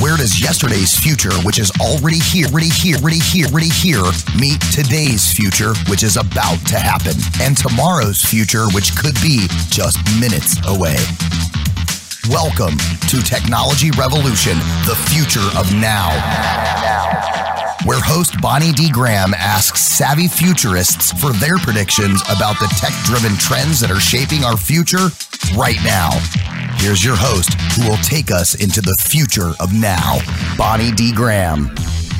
Where does yesterday's future, which is already here, already here, already here, already here, meet today's future, which is about to happen, and tomorrow's future, which could be just minutes away? Welcome to Technology Revolution, the future of now. Where host Bonnie D. Graham asks savvy futurists for their predictions about the tech driven trends that are shaping our future right now. Here's your host who will take us into the future of now, Bonnie D. Graham.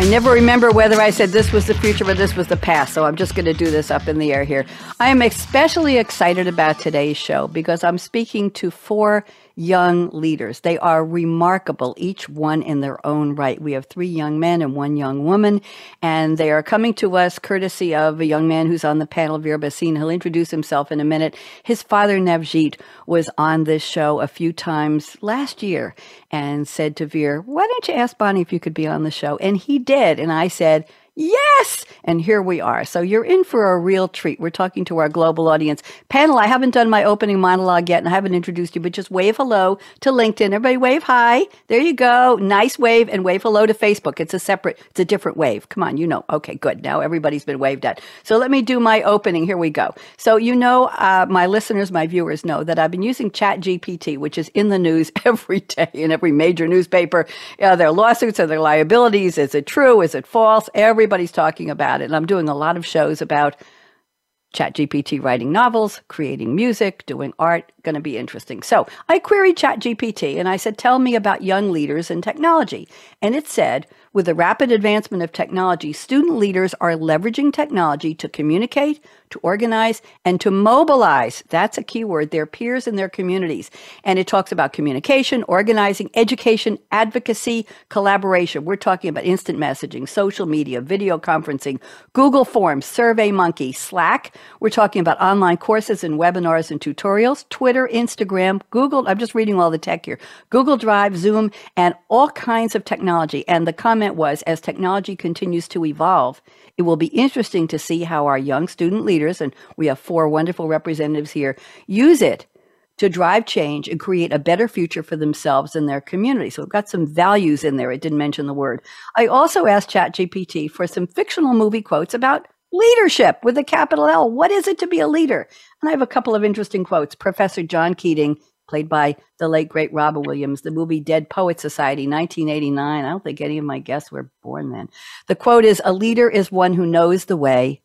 I never remember whether I said this was the future or this was the past, so I'm just going to do this up in the air here. I am especially excited about today's show because I'm speaking to four young leaders. They are remarkable, each one in their own right. We have three young men and one young woman, and they are coming to us courtesy of a young man who's on the panel, Veer Bhasin. He'll introduce himself in a minute. His father, Navjeet, was on this show a few times last year and said to Veer, Why don't you ask Bonnie if you could be on the show? And he did. And I said, Yes! And here we are. So you're in for a real treat. We're talking to our global audience. Panel, I haven't done my opening monologue yet and I haven't introduced you, but just wave hello to LinkedIn. Everybody wave hi. There you go. Nice wave and wave hello to Facebook. It's a separate, it's a different wave. Come on, you know. Okay, good. Now everybody's been waved at. So let me do my opening. Here we go. So you know, uh, my listeners, my viewers know that I've been using Chat GPT, which is in the news every day in every major newspaper. Are there lawsuits? Are their liabilities? Is it true? Is it false? Every everybody's talking about it. And I'm doing a lot of shows about ChatGPT writing novels, creating music, doing art, going to be interesting. So I queried ChatGPT and I said, Tell me about young leaders in technology. And it said, with the rapid advancement of technology, student leaders are leveraging technology to communicate, to organize, and to mobilize. That's a key word, their peers and their communities. And it talks about communication, organizing, education, advocacy, collaboration. We're talking about instant messaging, social media, video conferencing, Google Forms, SurveyMonkey, Slack. We're talking about online courses and webinars and tutorials, Twitter, Instagram, Google. I'm just reading all the tech here. Google Drive, Zoom, and all kinds of technology. And the comment was as technology continues to evolve, it will be interesting to see how our young student leaders, and we have four wonderful representatives here, use it to drive change and create a better future for themselves and their community. So we've got some values in there. It didn't mention the word. I also asked ChatGPT for some fictional movie quotes about leadership with a capital L. What is it to be a leader? And I have a couple of interesting quotes. Professor John Keating played by the late great Robin Williams, the movie Dead Poet Society, 1989. I don't think any of my guests were born then. The quote is A leader is one who knows the way,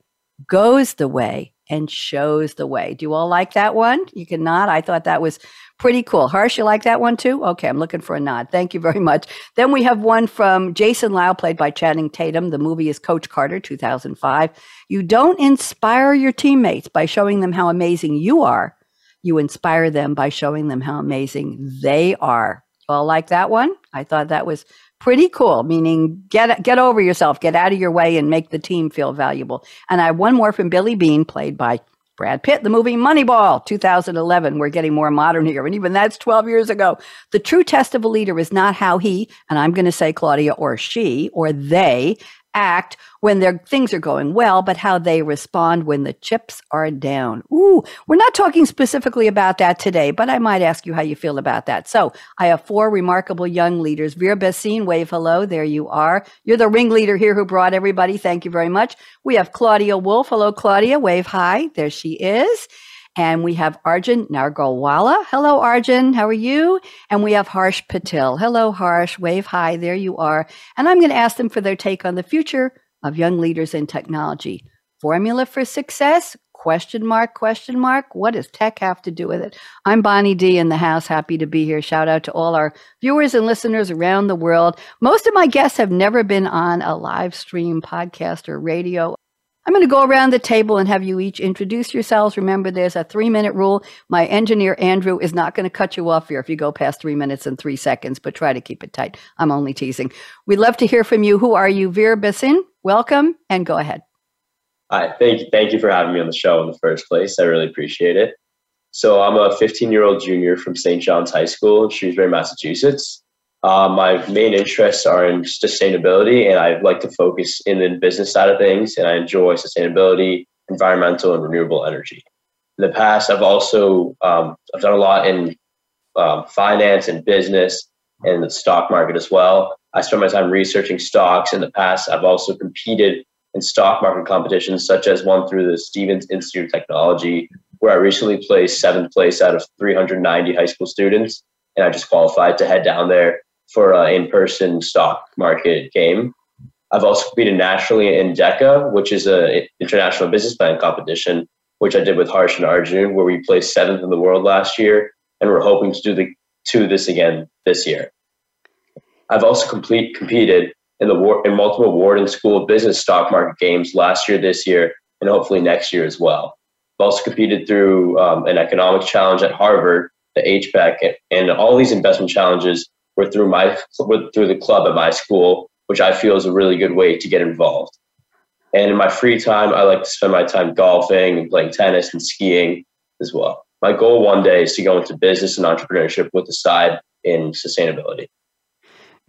goes the way, and shows the way. Do you all like that one? You can nod. I thought that was pretty cool. Harsh, you like that one too? Okay, I'm looking for a nod. Thank you very much. Then we have one from Jason Lau, played by Channing Tatum. The movie is Coach Carter, 2005. You don't inspire your teammates by showing them how amazing you are you inspire them by showing them how amazing they are. All like that one? I thought that was pretty cool, meaning get get over yourself, get out of your way and make the team feel valuable. And I have one more from Billy Beane, played by Brad Pitt, the movie Moneyball, 2011. We're getting more modern here. And even that's 12 years ago. The true test of a leader is not how he, and I'm going to say Claudia or she or they act when their things are going well, but how they respond when the chips are down. Ooh, we're not talking specifically about that today, but I might ask you how you feel about that. So I have four remarkable young leaders. Veer Bhasin, wave hello. There you are. You're the ringleader here who brought everybody. Thank you very much. We have Claudia Wolf. Hello, Claudia. Wave hi. There she is. And we have Arjun Nargolwala. Hello, Arjun. How are you? And we have Harsh Patil. Hello, Harsh. Wave hi. There you are. And I'm going to ask them for their take on the future of young leaders in technology. Formula for success? Question mark, question mark. What does tech have to do with it? I'm Bonnie D in the house. Happy to be here. Shout out to all our viewers and listeners around the world. Most of my guests have never been on a live stream podcast or radio. I'm going to go around the table and have you each introduce yourselves. Remember, there's a three minute rule. My engineer, Andrew, is not going to cut you off here if you go past three minutes and three seconds, but try to keep it tight. I'm only teasing. We'd love to hear from you. Who are you? Veer Bhasin, welcome and go ahead. Hi, thank you. Thank you for having me on the show in the first place. I really appreciate it. So, I'm a 15 year old junior from St. John's High School in Shrewsbury, Massachusetts. Uh, my main interests are in sustainability, and I like to focus in the business side of things. And I enjoy sustainability, environmental, and renewable energy. In the past, I've also um, I've done a lot in um, finance and business, and the stock market as well. I spend my time researching stocks. In the past, I've also competed in stock market competitions, such as one through the Stevens Institute of Technology, where I recently placed seventh place out of 390 high school students. And I just qualified to head down there for an in person stock market game. I've also competed nationally in DECA, which is an international business plan competition, which I did with Harsh and Arjun, where we placed seventh in the world last year. And we're hoping to do the to this again this year. I've also complete, competed in the in multiple Wharton School of Business stock market games last year, this year, and hopefully next year as well. I've also competed through um, an economic challenge at Harvard, the HBEC, and all these investment challenges were through my through the club at my school, which I feel is a really good way to get involved. And in my free time, I like to spend my time golfing and playing tennis and skiing as well. My goal one day is to go into business and entrepreneurship with a side in sustainability.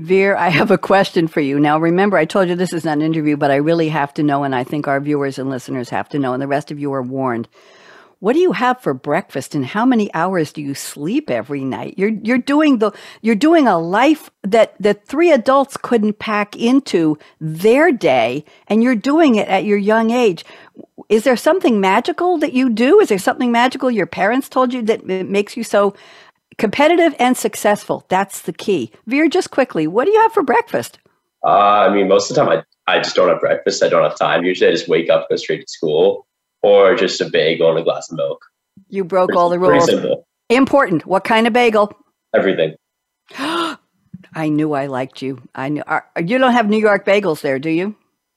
Veer, I have a question for you. Now, remember, I told you this is not an interview, but I really have to know, and I think our viewers and listeners have to know, and the rest of you are warned. What do you have for breakfast, and how many hours do you sleep every night? You're you're doing the you're doing a life that that three adults couldn't pack into their day, and you're doing it at your young age. Is there something magical that you do? Is there something magical your parents told you that makes you so competitive and successful. That's the key. Veer, just quickly, what do you have for breakfast? Uh, I mean, most of the time I, I just don't have breakfast. I don't have time. Usually I just wake up, go straight to school, or just a bagel and a glass of milk. You broke pretty, all the rules. Important. What kind of bagel? Everything. I knew I liked you. I knew. Are, you don't have New York bagels there, do you?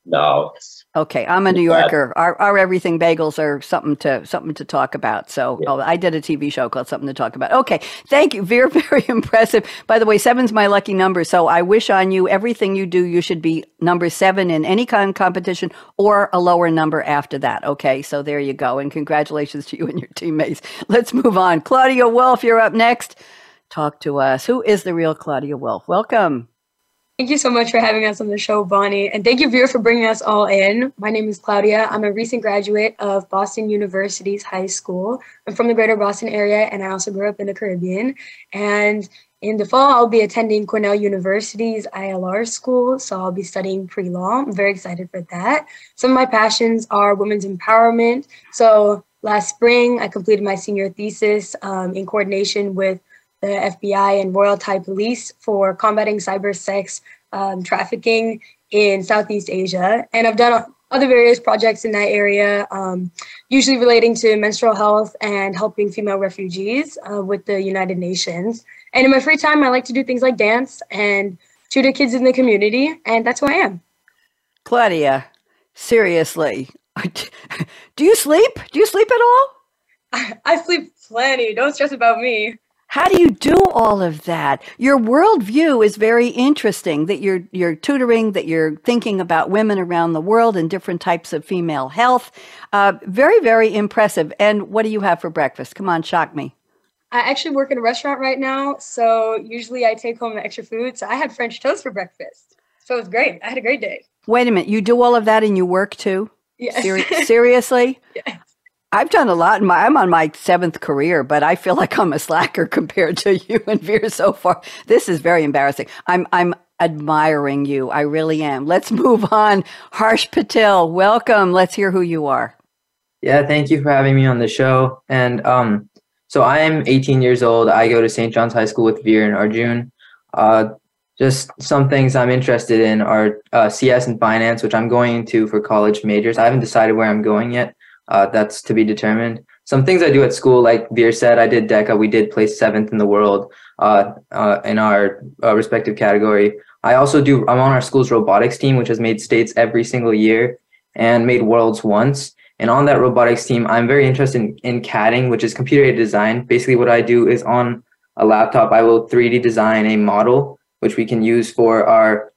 No. Okay, I'm a New Yorker. Our, our everything bagels are something to something to talk about. So yeah. oh, I did a TV show called Something to Talk About. Okay, thank you. Very very impressive. By the way, seven's my lucky number. So I wish on you everything you do. You should be number seven in any kind of competition or a lower number after that. Okay, so there you go. And congratulations to you and your teammates. Let's move on. Claudia Wolf, you're up next. Talk to us. Who is the real Claudia Wolf? Welcome. Thank you so much for having us on the show, Bonnie. And thank you, Veer, for bringing us all in. My name is Claudia. I'm a recent graduate of Boston University's high school. I'm from the greater Boston area, and I also grew up in the Caribbean. And in the fall, I'll be attending Cornell University's ILR school, so I'll be studying pre law. I'm very excited for that. Some of my passions are women's empowerment. So last spring, I completed my senior thesis um, in coordination with the FBI and Royal Thai Police for combating cyber sex um, trafficking in Southeast Asia. And I've done other various projects in that area, um, usually relating to menstrual health and helping female refugees uh, with the United Nations. And in my free time, I like to do things like dance and tutor kids in the community, and that's who I am. Claudia, seriously, do you sleep? Do you sleep at all? I, I sleep plenty. Don't stress about me. How do you do all of that? Your worldview is very interesting that you're you're tutoring, that you're thinking about women around the world and different types of female health. Uh, very, very impressive. And what do you have for breakfast? Come on, shock me. I actually work in a restaurant right now, so usually I take home the extra food. So I had French toast for breakfast. So it was great. I had a great day. Wait a minute, you do all of that and you work too? Yes. Seri- seriously? yes. I've done a lot. My, I'm on my seventh career, but I feel like I'm a slacker compared to you and Veer so far. This is very embarrassing. I'm I'm admiring you. I really am. Let's move on. Harsh Patel, welcome. Let's hear who you are. Yeah, thank you for having me on the show. And um, so I am 18 years old. I go to St. John's High School with Veer and Arjun. Uh, just some things I'm interested in are uh, CS and finance, which I'm going into for college majors. I haven't decided where I'm going yet uh, that's to be determined. Some things I do at school, like Veer said, I did DECA. We did place seventh in the world uh, uh, in our uh, respective category. I also do. I'm on our school's robotics team, which has made states every single year and made worlds once. And on that robotics team, I'm very interested in, in CADing, which is computer aided design. Basically, what I do is on a laptop, I will 3D design a model, which we can use for our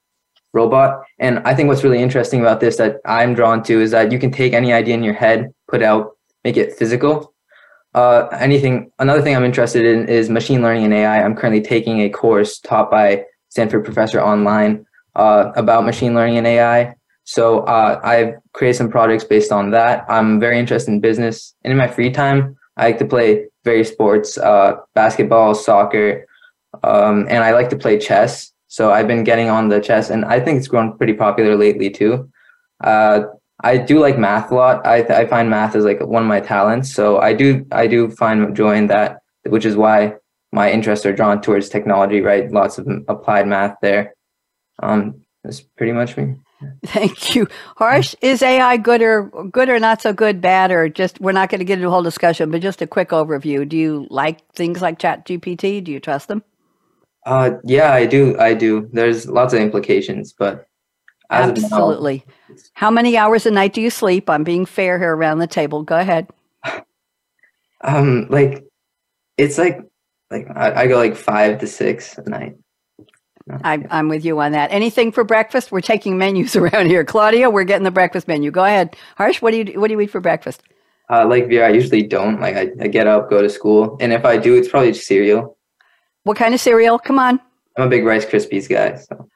robot. And I think what's really interesting about this that I'm drawn to is that you can take any idea in your head, put out, make it physical. Uh, anything. Another thing I'm interested in is machine learning and AI. I'm currently taking a course taught by Stanford professor online uh, about machine learning and AI. So uh, I've created some projects based on that. I'm very interested in business, and in my free time, I like to play various sports: uh, basketball, soccer, um, and I like to play chess. So I've been getting on the chess, and I think it's grown pretty popular lately too. Uh, I do like math a lot. I I find math is like one of my talents. So I do I do find joy in that, which is why my interests are drawn towards technology. Right, lots of applied math there. Um, that's pretty much me. Thank you, Harsh. Is AI good or good or not so good, bad, or just we're not going to get into a whole discussion, but just a quick overview. Do you like things like Chat GPT? Do you trust them? Uh, yeah, I do. I do. There's lots of implications, but absolutely. How many hours a night do you sleep? I'm being fair here around the table. Go ahead. Um, like it's like like I, I go like five to six a night. I, I'm with you on that. Anything for breakfast? We're taking menus around here. Claudia, we're getting the breakfast menu. Go ahead. Harsh, what do you what do you eat for breakfast? Uh, like Vera, I usually don't. Like I, I get up, go to school, and if I do, it's probably just cereal. What kind of cereal? Come on. I'm a big Rice Krispies guy. So.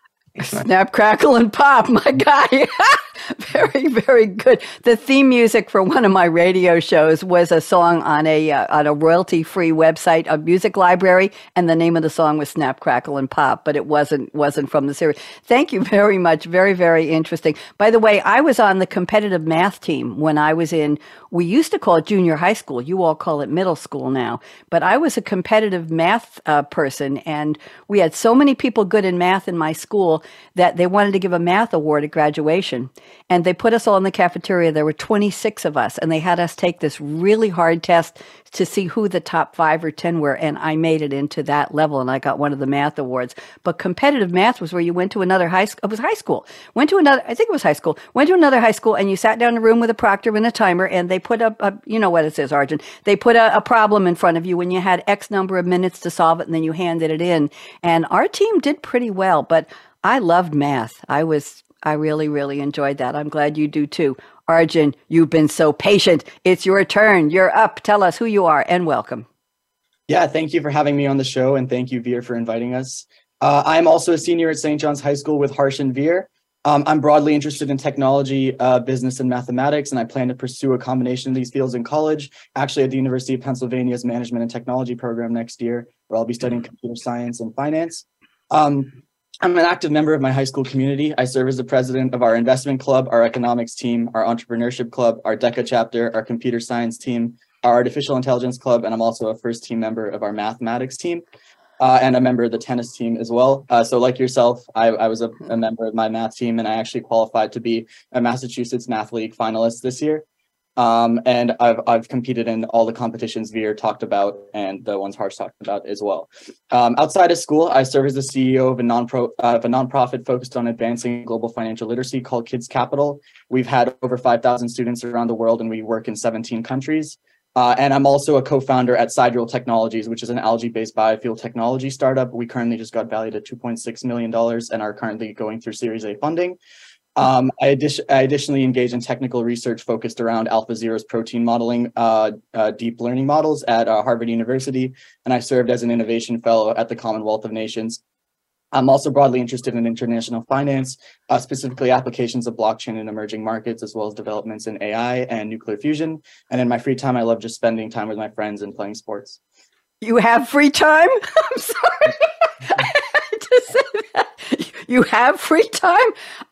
Snap, crackle, and pop, my guy. very, very good. The theme music for one of my radio shows was a song on a uh, on a royalty free website, a music library, and the name of the song was Snap, Crackle, and Pop, but it wasn't wasn't from the series. Thank you very much. Very, very interesting. By the way, I was on the competitive math team when I was in. We used to call it junior high school. You all call it middle school now. But I was a competitive math uh, person, and we had so many people good in math in my school that they wanted to give a math award at graduation. And they put us all in the cafeteria. There were 26 of us, and they had us take this really hard test to see who the top five or 10 were. And I made it into that level, and I got one of the math awards. But competitive math was where you went to another high school. It was high school. Went to another, I think it was high school. Went to another high school, and you sat down in a room with a proctor and a timer, and they put up, a, you know what it says, Arjun. They put a, a problem in front of you when you had X number of minutes to solve it, and then you handed it in. And our team did pretty well, but I loved math. I was I really, really enjoyed that. I'm glad you do too. Arjun, you've been so patient. It's your turn. You're up. Tell us who you are and welcome. Yeah, thank you for having me on the show, and thank you, Veer, for inviting us. Uh, I'm also a senior at St. John's High School with Harsh and Veer. Um, I'm broadly interested in technology, uh, business, and mathematics, and I plan to pursue a combination of these fields in college, actually at the University of Pennsylvania's Management and Technology program next year, where I'll be studying computer science and finance. Um, I'm an active member of my high school community. I serve as the president of our investment club, our economics team, our entrepreneurship club, our DECA chapter, our computer science team, our artificial intelligence club, and I'm also a first team member of our mathematics team. Uh, and a member of the tennis team as well. Uh, so, like yourself, I, I was a, a, member of my math team, and I actually qualified to be a Massachusetts Math League finalist this year. Um, and I've I've competed in all the competitions Veer talked about and the ones Harsh talked about as well. Um, outside of school, I serve as the CEO of a non uh, of a nonprofit focused on advancing global financial literacy called Kids Capital. We've had over 5,000 students around the world, and we work in 17 countries. Uh, and I'm also a co-founder at Sidereal Technologies, which is an algae-based biofuel technology startup. We currently just got valued at 2.6 million dollars and are currently going through Series A funding. Um, I, I, additionally engage in technical research focused around AlphaZero's protein modeling, uh, uh, deep learning models at uh, Harvard University, and I served as an innovation fellow at the Commonwealth of Nations. I'm also broadly interested in international finance, uh, specifically applications of blockchain in emerging markets, as well as developments in AI and nuclear fusion. And in my free time, I love just spending time with my friends and playing sports. You have free time? I'm sorry. to say that you have free time?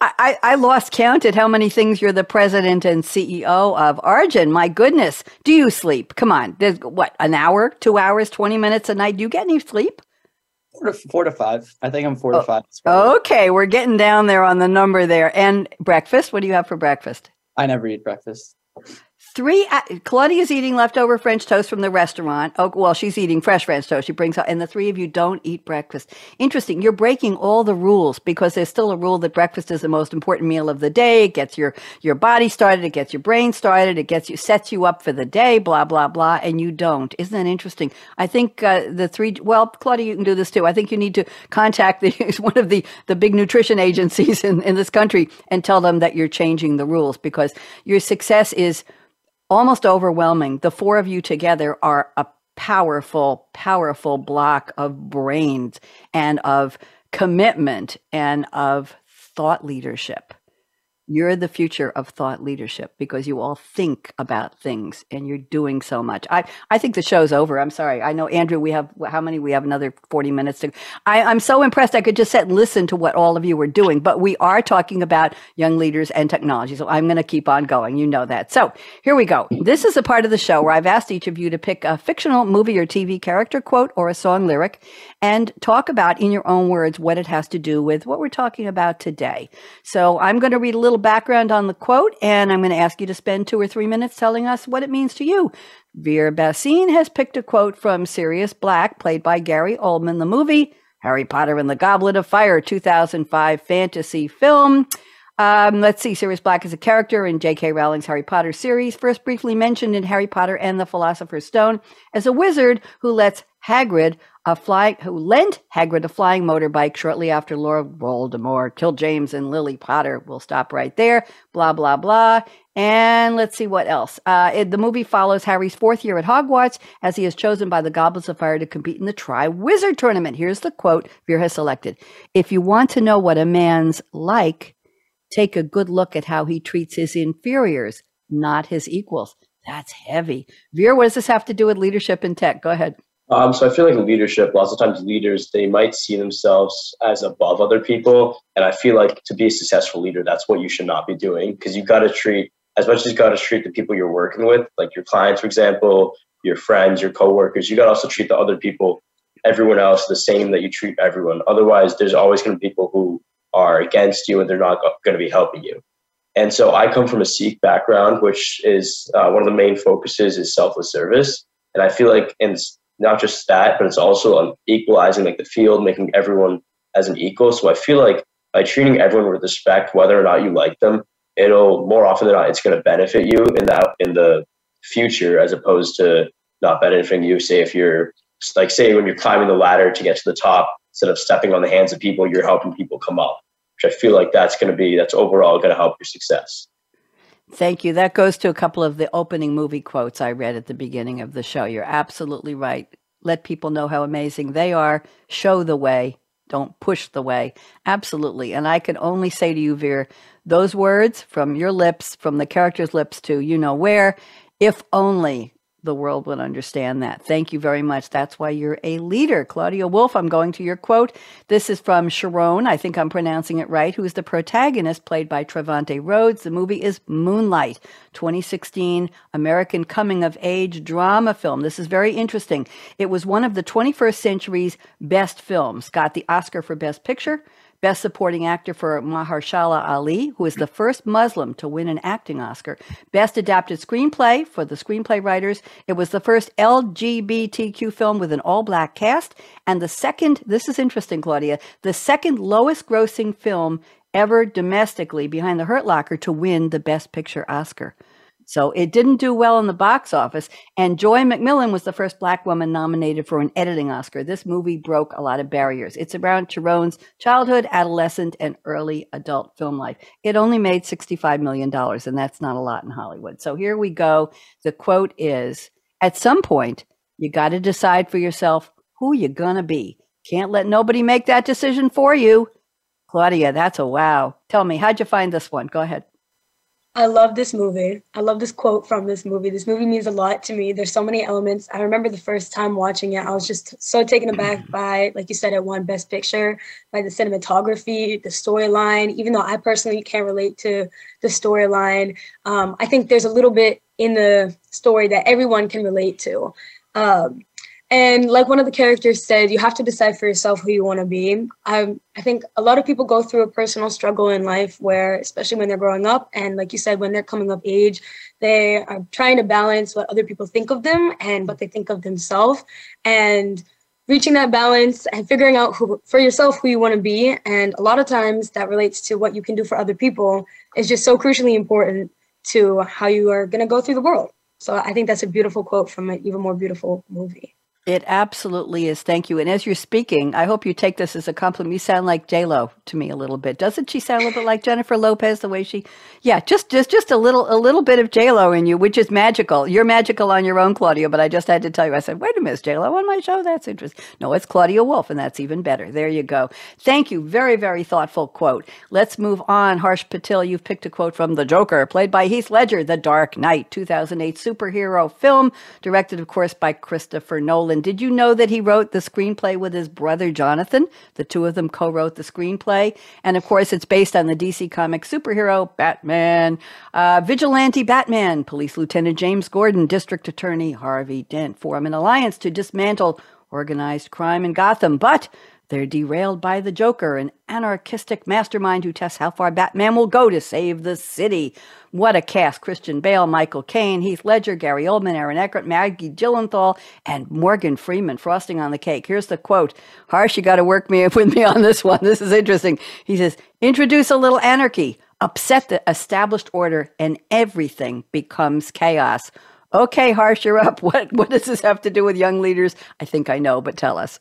I, I, I, lost count at how many things you're the president and CEO of. Arjun, my goodness. Do you sleep? Come on. There's what, an hour, two hours, 20 minutes a night? Do you get any sleep? Four to, four to five. I think I'm four oh, to five. Okay, we're getting down there on the number there. And breakfast? What do you have for breakfast? I never eat breakfast. Three. Claudia's eating leftover French toast from the restaurant. Oh, well, she's eating fresh French toast. She brings out, and the three of you don't eat breakfast. Interesting. You're breaking all the rules because there's still a rule that breakfast is the most important meal of the day. It gets your your body started. It gets your brain started. It gets you sets you up for the day. Blah blah blah. And you don't. Isn't that interesting? I think uh, the three. Well, Claudia, you can do this too. I think you need to contact the one of the the big nutrition agencies in in this country and tell them that you're changing the rules because your success is almost overwhelming. The four of you together are a powerful, powerful block of brains and of commitment and of thought leadership. You're the future of thought leadership because you all think about things and you're doing so much. I, I think the show's over. I'm sorry. I know, Andrew, we have how many? We have another 40 minutes to. I, I'm so impressed. I could just sit and listen to what all of you were doing, but we are talking about young leaders and technology. So I'm going to keep on going. You know that. So here we go. This is a part of the show where I've asked each of you to pick a fictional movie or TV character quote or a song lyric and talk about in your own words what it has to do with what we're talking about today. So I'm going to read a little background on the quote, and I'm going to ask you to spend two or three minutes telling us what it means to you. Veer Bhasin has picked a quote from Sirius Black, played by Gary Oldman, the movie Harry Potter and the Goblet of Fire, 2005 fantasy film. Um, let's see, Sirius Black is a character in J.K. Rowling's Harry Potter series, first briefly mentioned in Harry Potter and the Philosopher's Stone as a wizard who lets Hagrid a flying who lent Hagrid a flying motorbike shortly after Lord Voldemort killed James and Lily Potter. We'll stop right there. Blah blah blah. And let's see what else. Uh, it, the movie follows Harry's fourth year at Hogwarts as he is chosen by the Goblets of Fire to compete in the Triwizard Tournament. Here's the quote Veer has selected: "If you want to know what a man's like, take a good look at how he treats his inferiors, not his equals." That's heavy. Veer, what does this have to do with leadership in tech? Go ahead. Um, so I feel like leadership, lots of times leaders, they might see themselves as above other people. And I feel like to be a successful leader, that's what you should not be doing because you've got to treat, as much as you've got to treat the people you're working with, like your clients, for example, your friends, your coworkers, you got to also treat the other people, everyone else, the same that you treat everyone. Otherwise, there's always going to be people who are against you and they're not going to be helping you. And so I come from a Sikh background, which is uh, one of the main focuses is selfless service. And I feel like in not just that, but it's also on equalizing like the field, making everyone as an equal. So I feel like by treating everyone with respect, whether or not you like them, it'll more often than not it's going to benefit you in that in the future as opposed to not benefiting you. Say if you're like say when you're climbing the ladder to get to the top, instead of stepping on the hands of people, you're helping people come up. Which I feel like that's going to be that's overall going to help your success. Thank you. That goes to a couple of the opening movie quotes I read at the beginning of the show. You're absolutely right. Let people know how amazing they are. Show the way. Don't push the way. Absolutely. And I can only say to you, Veer, those words from your lips, from the character's lips to you know where, if only the world would understand that. Thank you very much. That's why you're a leader. Claudia Wolf, I'm going to your quote. This is from Chiron, I think I'm pronouncing it right, who is the protagonist played by Trevante Rhodes. The movie is Moonlight, 2016 American coming of age drama film. This is very interesting. It was one of the 21st century's best films, got the Oscar for Best Picture, Best Supporting Actor for Mahershala Ali, who is the first Muslim to win an acting Oscar. Best Adapted Screenplay for the screenplay writers. It was the first LGBTQ film with an all black cast. And the second, this is interesting, Claudia, the second lowest grossing film ever domestically behind the Hurt Locker to win the Best Picture Oscar. So it didn't do well in the box office. And Joi McMillon was the first black woman nominated for an editing Oscar. This movie broke a lot of barriers. It's around Chiron's childhood, adolescent, and early adult film life. It only made $65 million, and that's not a lot in Hollywood. So here we go. The quote is At some point, you got to decide for yourself who you're going to be. Can't let nobody make that decision for you. Claudia, that's a wow. Tell me, how'd you find this one? Go ahead. I love this movie. I love this quote from this movie. This movie means a lot to me. There's so many elements. I remember the first time watching it, I was just so taken aback by, like you said, it won Best Picture, by the cinematography, the storyline. Even though I personally can't relate to the storyline, um, I think there's a little bit in the story that everyone can relate to. Um, and like one of the characters said, you have to decide for yourself who you want to be. I, I think a lot of people go through a personal struggle in life where, especially when they're growing up, and like you said, when they're coming of age, they are trying to balance what other people think of them and what they think of themselves. And reaching that balance and figuring out who, for yourself who you want to be. And a lot of times that relates to what you can do for other people is just so crucially important to how you are going to go through the world. So I think that's a beautiful quote from an even more beautiful movie. It absolutely is. Thank you. And as you're speaking, I hope you take this as a compliment. You sound like J Lo to me a little bit. Doesn't she sound a little bit like Jennifer Lopez the way she? Yeah, just just just a little a little bit of J Lo in you, which is magical. You're magical on your own, Claudia. But I just had to tell you. I said, wait a minute, J Lo on my show. That's interesting. No, it's Claudia Wolf, and that's even better. There you go. Thank you. Very very thoughtful quote. Let's move on. Harsh Patil, you've picked a quote from The Joker, played by Heath Ledger, The Dark Knight, 2008 superhero film, directed of course by Christopher Nolan. Did you know that he wrote the screenplay with his brother Jonathan. The two of them co wrote the screenplay. And of course, it's based on the DC comic superhero Batman, uh, Vigilante Batman, Police Lieutenant James Gordon, District Attorney Harvey Dent form an alliance to dismantle organized crime in Gotham. But they're derailed by the Joker, an anarchistic mastermind who tests how far Batman will go to save the city. What a cast! Christian Bale, Michael Caine, Heath Ledger, Gary Oldman, Aaron Eckhart, Maggie Gyllenhaal, and Morgan Freeman frosting on the cake. Here's the quote. Harsh, you got to work me with me on this one. This is interesting. He says, introduce a little anarchy, upset the established order, and everything becomes chaos. Okay, Harsh, you're up. What, what does this have to do with young leaders? I think I know, but tell us.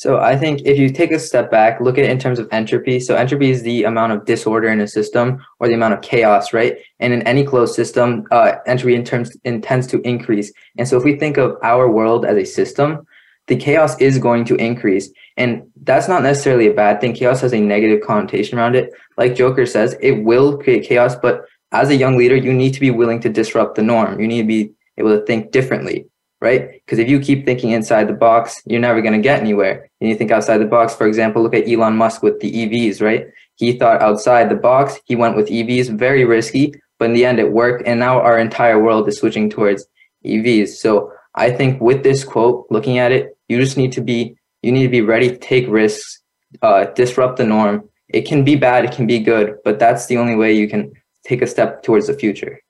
So I think if you take a step back, look at it in terms of entropy. So entropy is the amount of disorder in a system or the amount of chaos, right? And in any closed system, uh, entropy in terms intends to increase. And so if we think of our world as a system, the chaos is going to increase. And that's not necessarily a bad thing. Chaos has a negative connotation around it. Like Joker says, it will create chaos, but as a young leader, you need to be willing to disrupt the norm. You need to be able to think differently right? Because if you keep thinking inside the box, you're never going to get anywhere. And you think outside the box, for example, look at Elon Musk with the EVs, right? He thought outside the box, he went with EVs, very risky, but in the end it worked. And now our entire world is switching towards EVs. So I think with this quote, looking at it, you just need to be, you need to be ready to take risks, uh, disrupt the norm. It can be bad, it can be good, but that's the only way you can take a step towards the future.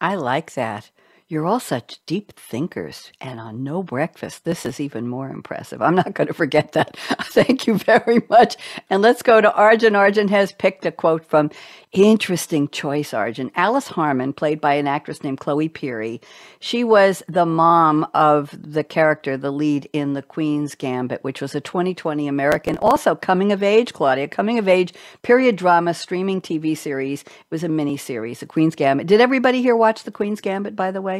I like that. You're all such deep thinkers, and on no breakfast, this is even more impressive. I'm not going to forget that. Thank you very much. And let's go to Arjun. Arjun has picked a quote from Interesting choice, Arjun. Alice Harmon, played by an actress named Chloe Pirrie, she was the mom of the character, the lead in The Queen's Gambit, which was a 2020 American, also coming of age, Claudia, coming of age period drama streaming TV series. It was a mini series, The Queen's Gambit. Did everybody here watch The Queen's Gambit, by the way?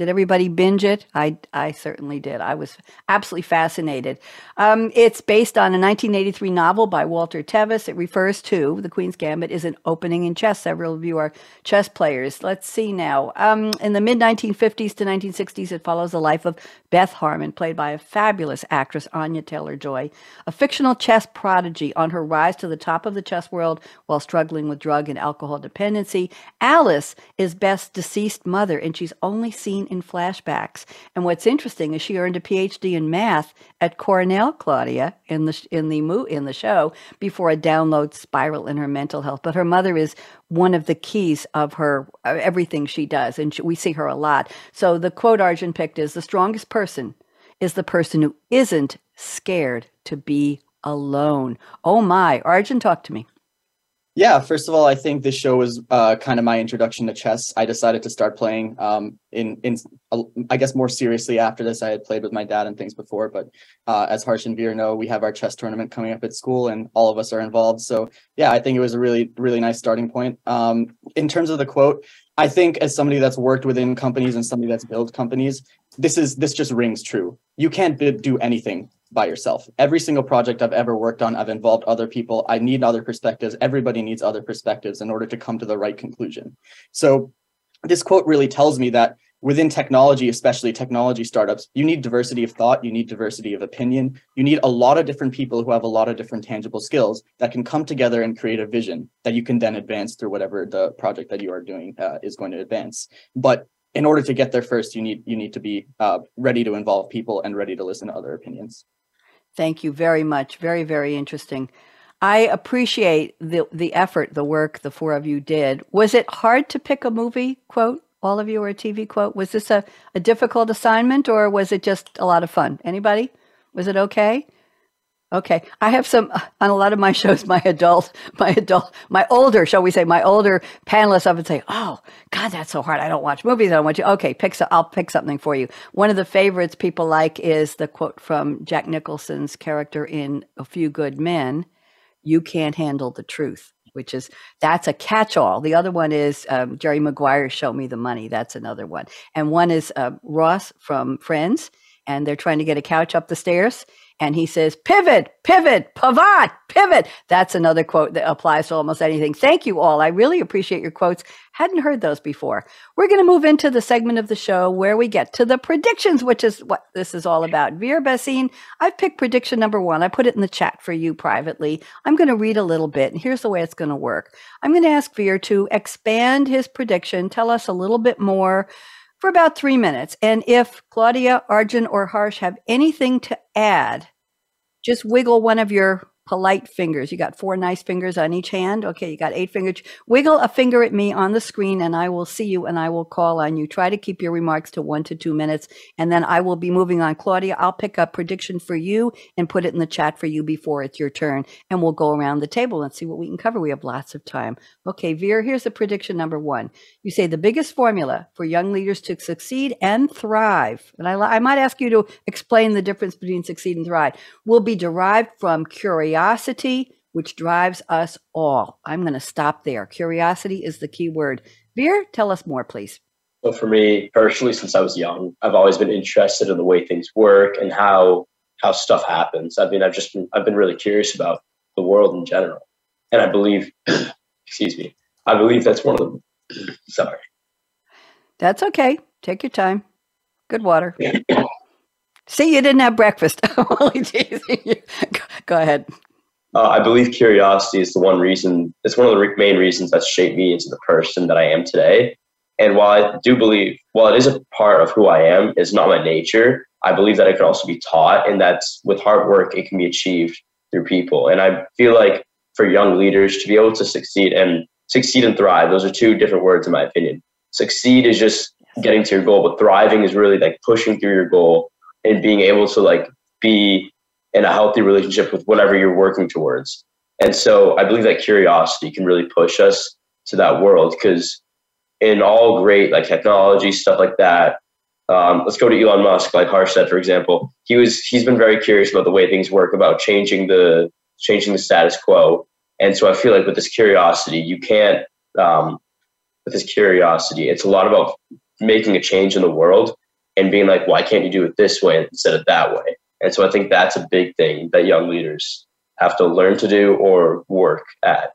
Did everybody binge it? I, I certainly did. I was absolutely fascinated. Um, it's based on a 1983 novel by Walter Tevis. It refers to The Queen's Gambit is an opening in chess. Several of you are chess players. Let's see now. Um, in the mid 1950s to 1960s, it follows the life of Beth Harmon, played by a fabulous actress, Anya Taylor Joy, a fictional chess prodigy on her rise to the top of the chess world while struggling with drug and alcohol dependency. Alice is Beth's deceased mother, and she's only seen in flashbacks. And what's interesting is she earned a PhD in math at Cornell, Claudia, in the in the mo- in the show before a download spiral in her mental health. But her mother is one of the keys of her uh, everything she does, and she, we see her a lot. So the quote Arjun picked is: "The strongest person is the person who isn't scared to be alone." Oh my, Arjun, talk to me. Yeah, first of all, I think this show was uh, kind of my introduction to chess. I decided to start playing um, in in uh, I guess more seriously after this. I had played with my dad and things before, but uh, as Harsh and Veer know, we have our chess tournament coming up at school, and all of us are involved. So yeah, I think it was a really really nice starting point. Um, in terms of the quote, I think as somebody that's worked within companies and somebody that's built companies, this is this just rings true. You can't do anything by yourself. Every single project I've ever worked on, I've involved other people. I need other perspectives. Everybody needs other perspectives in order to come to the right conclusion. So this quote really tells me that within technology, especially technology startups, you need diversity of thought, you need diversity of opinion, you need a lot of different people who have a lot of different tangible skills that can come together and create a vision that you can then advance through whatever the project that you are doing uh, is going to advance. But in order to get there first, you need you need to be uh, ready to involve people and ready to listen to other opinions. Thank you very much. Very, very interesting. I appreciate the the effort, the work the four of you did. Was it hard to pick a movie quote, all of you, or a TV quote? Was this a, a difficult assignment or was it just a lot of fun? Anybody? Was it okay? Okay, I have some on a lot of my shows. My adult, my adult, my older, shall we say, my older panelists often say, "Oh, God, that's so hard. I don't watch movies. I don't watch you." Okay, pick so I'll pick something for you. One of the favorites people like is the quote from Jack Nicholson's character in A Few Good Men: "You can't handle the truth." Which is that's a catch-all. The other one is um, Jerry Maguire, "Show Me the Money." That's another one, and one is uh, Ross from Friends, and they're trying to get a couch up the stairs and he says, pivot, pivot, pivot, pivot. That's another quote that applies to almost anything. Thank you all. I really appreciate your quotes. Hadn't heard those before. We're going to move into the segment of the show where we get to the predictions, which is what this is all about. Veer Bhasin, I've picked prediction number one. I put it in the chat for you privately. I'm going to read a little bit, and here's the way it's going to work. I'm going to ask Veer to expand his prediction, tell us a little bit more for about three minutes. And if Claudia, Arjun, or Harsh have anything to add, just wiggle one of your polite fingers. You got four nice fingers on each hand. Okay, you got eight fingers. Wiggle a finger at me on the screen and I will see you and I will call on you. Try to keep your remarks to one to two minutes and then I will be moving on. Claudia, I'll pick up prediction for you and put it in the chat for you before it's your turn and we'll go around the table and see what we can cover. We have lots of time. Okay, Veer, here's the prediction number one. You say the biggest formula for young leaders to succeed and thrive, and I, I might ask you to explain the difference between succeed and thrive, will be derived from curiosity curiosity, which drives us all. I'm going to stop there. Curiosity is the key word. Veer, tell us more, please. So, for me personally, since I was young, I've always been interested in the way things work and how how stuff happens. I mean, I've just been I've been really curious about the world in general, and I believe, excuse me, I believe that's one of them. Sorry. That's okay. Take your time. Good water. See, you didn't have breakfast. Go ahead. Uh, I believe curiosity is the one reason, it's one of the main reasons that shaped me into the person that I am today. And while I do believe, while it is a part of who I am, it's not my nature, I believe that it can also be taught and that with hard work, it can be achieved through people. And I feel like for young leaders to be able to succeed and succeed and thrive, those are two different words in my opinion. Succeed is just getting to your goal, but thriving is really like pushing through your goal and being able to like be in a healthy relationship with whatever you're working towards. And so I believe that curiosity can really push us to that world because in all great like technology stuff like that. Um, let's go to Elon Musk, like Harsh said, for example. He was he's been very curious about the way things work, about changing the changing the status quo. And so I feel like with this curiosity, you can't um, with this curiosity, it's a lot about making a change in the world and being like, why can't you do it this way instead of that way? And so I think that's a big thing that young leaders have to learn to do or work at.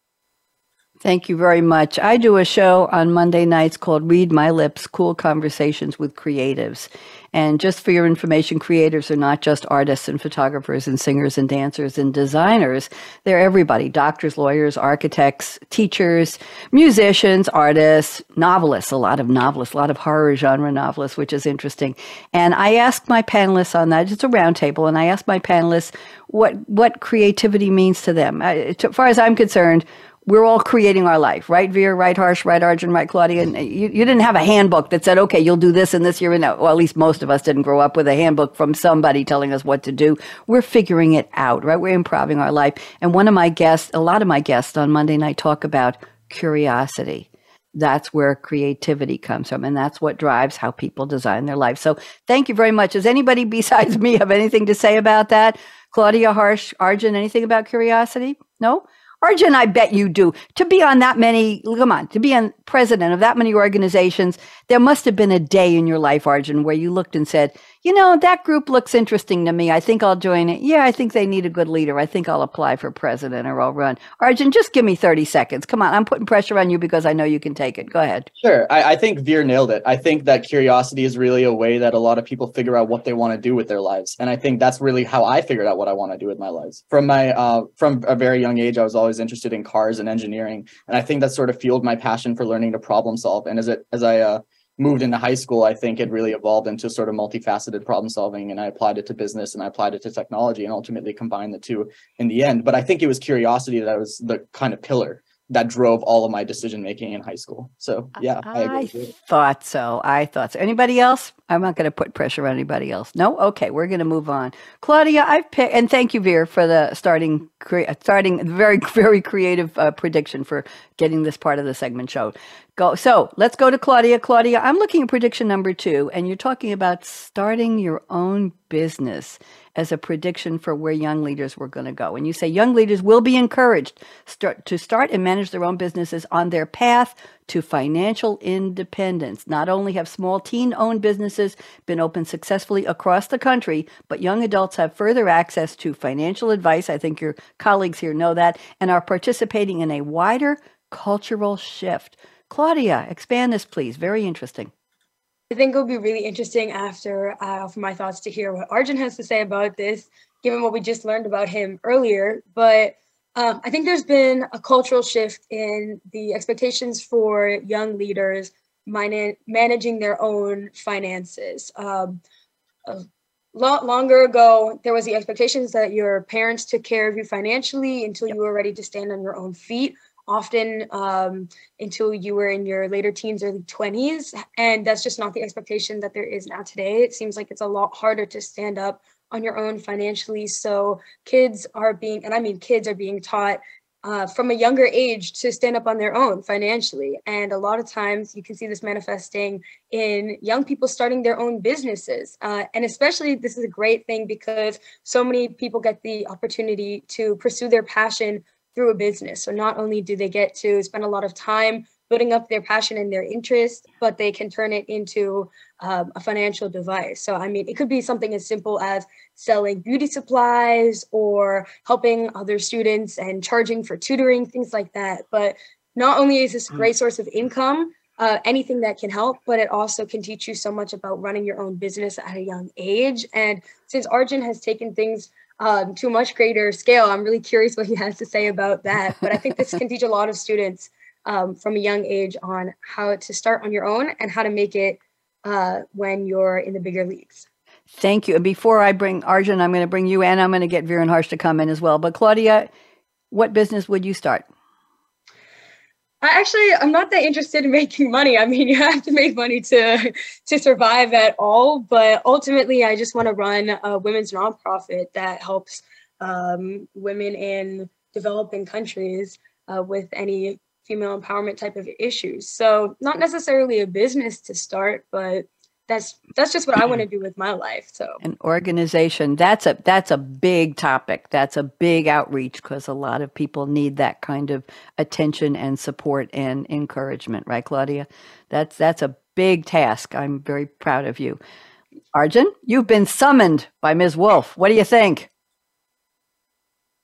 Thank you very much. I do a show on Monday nights called Read My Lips Cool Conversations with Creatives. And just for your information, creators are not just artists and photographers and singers and dancers and designers. They're everybody doctors, lawyers, architects, teachers, musicians, artists, novelists, a lot of novelists, a lot of horror genre novelists, which is interesting. And I asked my panelists on that, it's a roundtable, and I asked my panelists what, what creativity means to them. As far as I'm concerned, we're all creating our life, right, Veer, right, Harsh, right, Arjun, right, Claudia? And you, you didn't have a handbook that said, okay, you'll do this and this year and that. Well, at least most of us didn't grow up with a handbook from somebody telling us what to do. We're figuring it out, right? We're improving our life. And one of my guests, a lot of my guests on Monday night talk about curiosity. That's where creativity comes from. And that's what drives how people design their life. So thank you very much. Does anybody besides me have anything to say about that? Claudia, Harsh, Arjun, anything about curiosity? No? Arjun, I bet you do. To be on that many, come on, to be on president of that many organizations, there must have been a day in your life, Arjun, where you looked and said, you know, that group looks interesting to me. I think I'll join it. Yeah, I think they need a good leader. I think I'll apply for president or I'll run. Arjun, just give me 30 seconds. Come on. I'm putting pressure on you because I know you can take it. Go ahead. Sure. I, I think Veer nailed it. I think that curiosity is really a way that a lot of people figure out what they want to do with their lives. And I think that's really how I figured out what I want to do with my lives. From my uh, from a very young age, I was always interested in cars and engineering. And I think that sort of fueled my passion for learning to problem solve. And as it as I uh, moved into high school, I think it really evolved into sort of multifaceted problem solving. And I applied it to business and I applied it to technology and ultimately combined the two in the end. But I think it was curiosity that was the kind of pillar that drove all of my decision making in high school. So yeah, I, I, I thought so. I thought so. Anybody else? I'm not going to put pressure on anybody else. No. Okay, we're going to move on. Claudia, I've picked, and thank you, Veer, for the starting cre- starting very very creative uh, prediction for getting this part of the segment show. Go. So let's go to Claudia. Claudia, I'm looking at prediction number two, and you're talking about starting your own business as a prediction for where young leaders were going to go. And you say young leaders will be encouraged start, to start and manage their own businesses on their path to financial independence. Not only have small teen owned businesses been opened successfully across the country, but young adults have further access to financial advice. I think your colleagues here know that and are participating in a wider cultural shift. Claudia, expand this, please. Very interesting. I think it'll be really interesting after I offer my thoughts to hear what Arjun has to say about this, given what we just learned about him earlier. But um, I think there's been a cultural shift in the expectations for young leaders man- managing their own finances. Um, a lot longer ago, there was the expectations that your parents took care of you financially until you were ready to stand on your own feet often um, until you were in your later teens, early 20s. And that's just not the expectation that there is now today. It seems like it's a lot harder to stand up on your own financially. So kids are being, and I mean kids are being taught uh, from a younger age to stand up on their own financially. And a lot of times you can see this manifesting in young people starting their own businesses. Uh, and especially, this is a great thing because so many people get the opportunity to pursue their passion through a business. So not only do they get to spend a lot of time building up their passion and their interest, but they can turn it into um, a financial device. So, I mean, it could be something as simple as selling beauty supplies or helping other students and charging for tutoring, things like that. But not only is this a great source of income, uh, anything that can help, but it also can teach you so much about running your own business at a young age. And since Arjun has taken things um, to a much greater scale. I'm really curious what he has to say about that. But I think this can teach a lot of students um, from a young age on how to start on your own and how to make it uh, when you're in the bigger leagues. Thank you. And before I bring Arjun, I'm going to bring you and I'm going to get Viren Harsh to come in as well. But Claudia, what business would you start? I actually I'm not that interested in making money. I mean, you have to make money to to survive at all, but ultimately, I just want to run a women's nonprofit that helps um, women in developing countries uh, with any female empowerment type of issues. So, not necessarily a business to start, but that's that's just what I want to mm. do with my life. So an organization that's a that's a big topic. That's a big outreach because a lot of people need that kind of attention and support and encouragement, right, Claudia? That's that's a big task. I'm very proud of you. Arjun, you've been summoned by Ms. Wolf. What do you think?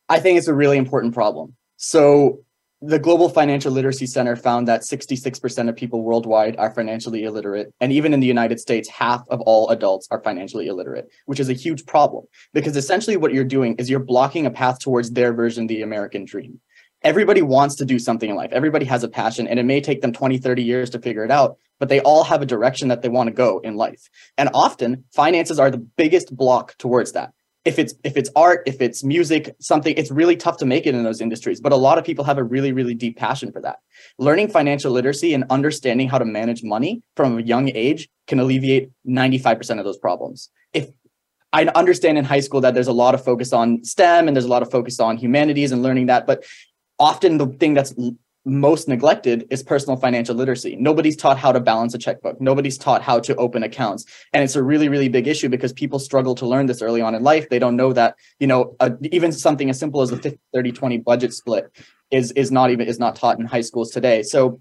I think it's a really important problem. So the Global Financial Literacy Center found that 66% of people worldwide are financially illiterate. And even in the United States, half of all adults are financially illiterate, which is a huge problem because essentially what you're doing is you're blocking a path towards their version of the American dream. Everybody wants to do something in life. Everybody has a passion, and it may take them 20, 30 years to figure it out, but they all have a direction that they want to go in life. And often, finances are the biggest block towards that if it's if it's art if it's music something it's really tough to make it in those industries but a lot of people have a really really deep passion for that. Learning financial literacy and understanding how to manage money from a young age can alleviate 95% of those problems. If i understand in high school that there's a lot of focus on stem and there's a lot of focus on humanities and learning that but often the thing that's most neglected is personal financial literacy. Nobody's taught how to balance a checkbook. Nobody's taught how to open accounts. And it's a really, really big issue because people struggle to learn this early on in life. They don't know that, you know, even something as simple as a 50, 30, 20 budget split is, is not even, is not taught in high schools today. So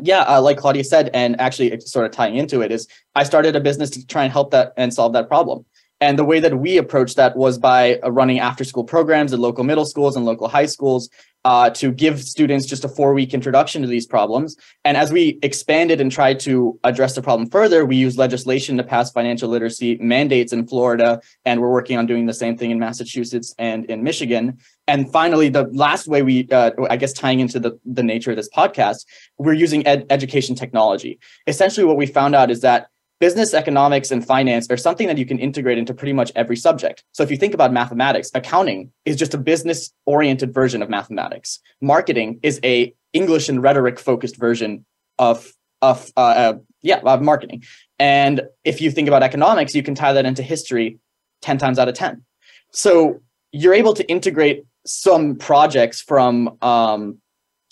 yeah, uh, like Claudia said, and actually sort of tying into it is I started a business to try and help that and solve that problem. And the way that we approached that was by uh, running after school programs at local middle schools and local high schools uh, to give students just a four week introduction to these problems. And as we expanded and tried to address the problem further, we used legislation to pass financial literacy mandates in Florida. And we're working on doing the same thing in Massachusetts and in Michigan. And finally, the last way we, uh, I guess, tying into the, the nature of this podcast, we're using ed- education technology. Essentially, what we found out is that business economics and finance are something that you can integrate into pretty much every subject. So if you think about mathematics, accounting is just a business oriented version of mathematics. Marketing is a English and rhetoric focused version of of uh, uh, yeah of marketing. And if you think about economics, you can tie that into history ten times out of ten. So you're able to integrate some projects from um,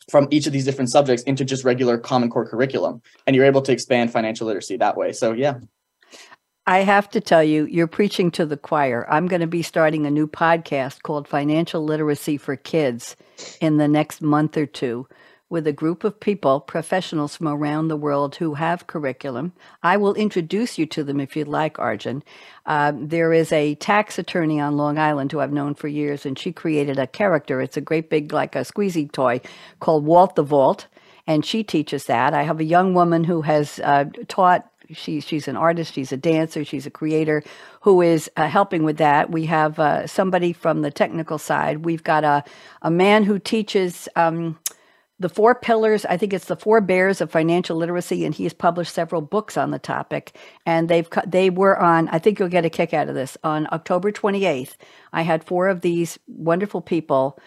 from each of these different subjects into just regular common core curriculum and you're able to expand financial literacy that way. So yeah. I have to tell you, you're preaching to the choir. I'm going to be starting a new podcast called Financial Literacy for Kids in the next month or two with a group of people, professionals from around the world who have curriculum. I will introduce you to them if you'd like, Arjun. Uh, there is a tax attorney on Long Island who I've known for years, and she created a character. It's a great big, like a squeezy toy called Walt the Vault, and she teaches that. I have a young woman who has uh, taught she, she's an artist, she's a dancer, she's a creator who is uh, helping with that. We have uh, somebody from the technical side. We've got a, a man who teaches um, the four pillars, I think it's the four bears of financial literacy, and he's published several books on the topic. And they've they were on, I think you'll get a kick out of this, on October 28th. I had four of these wonderful people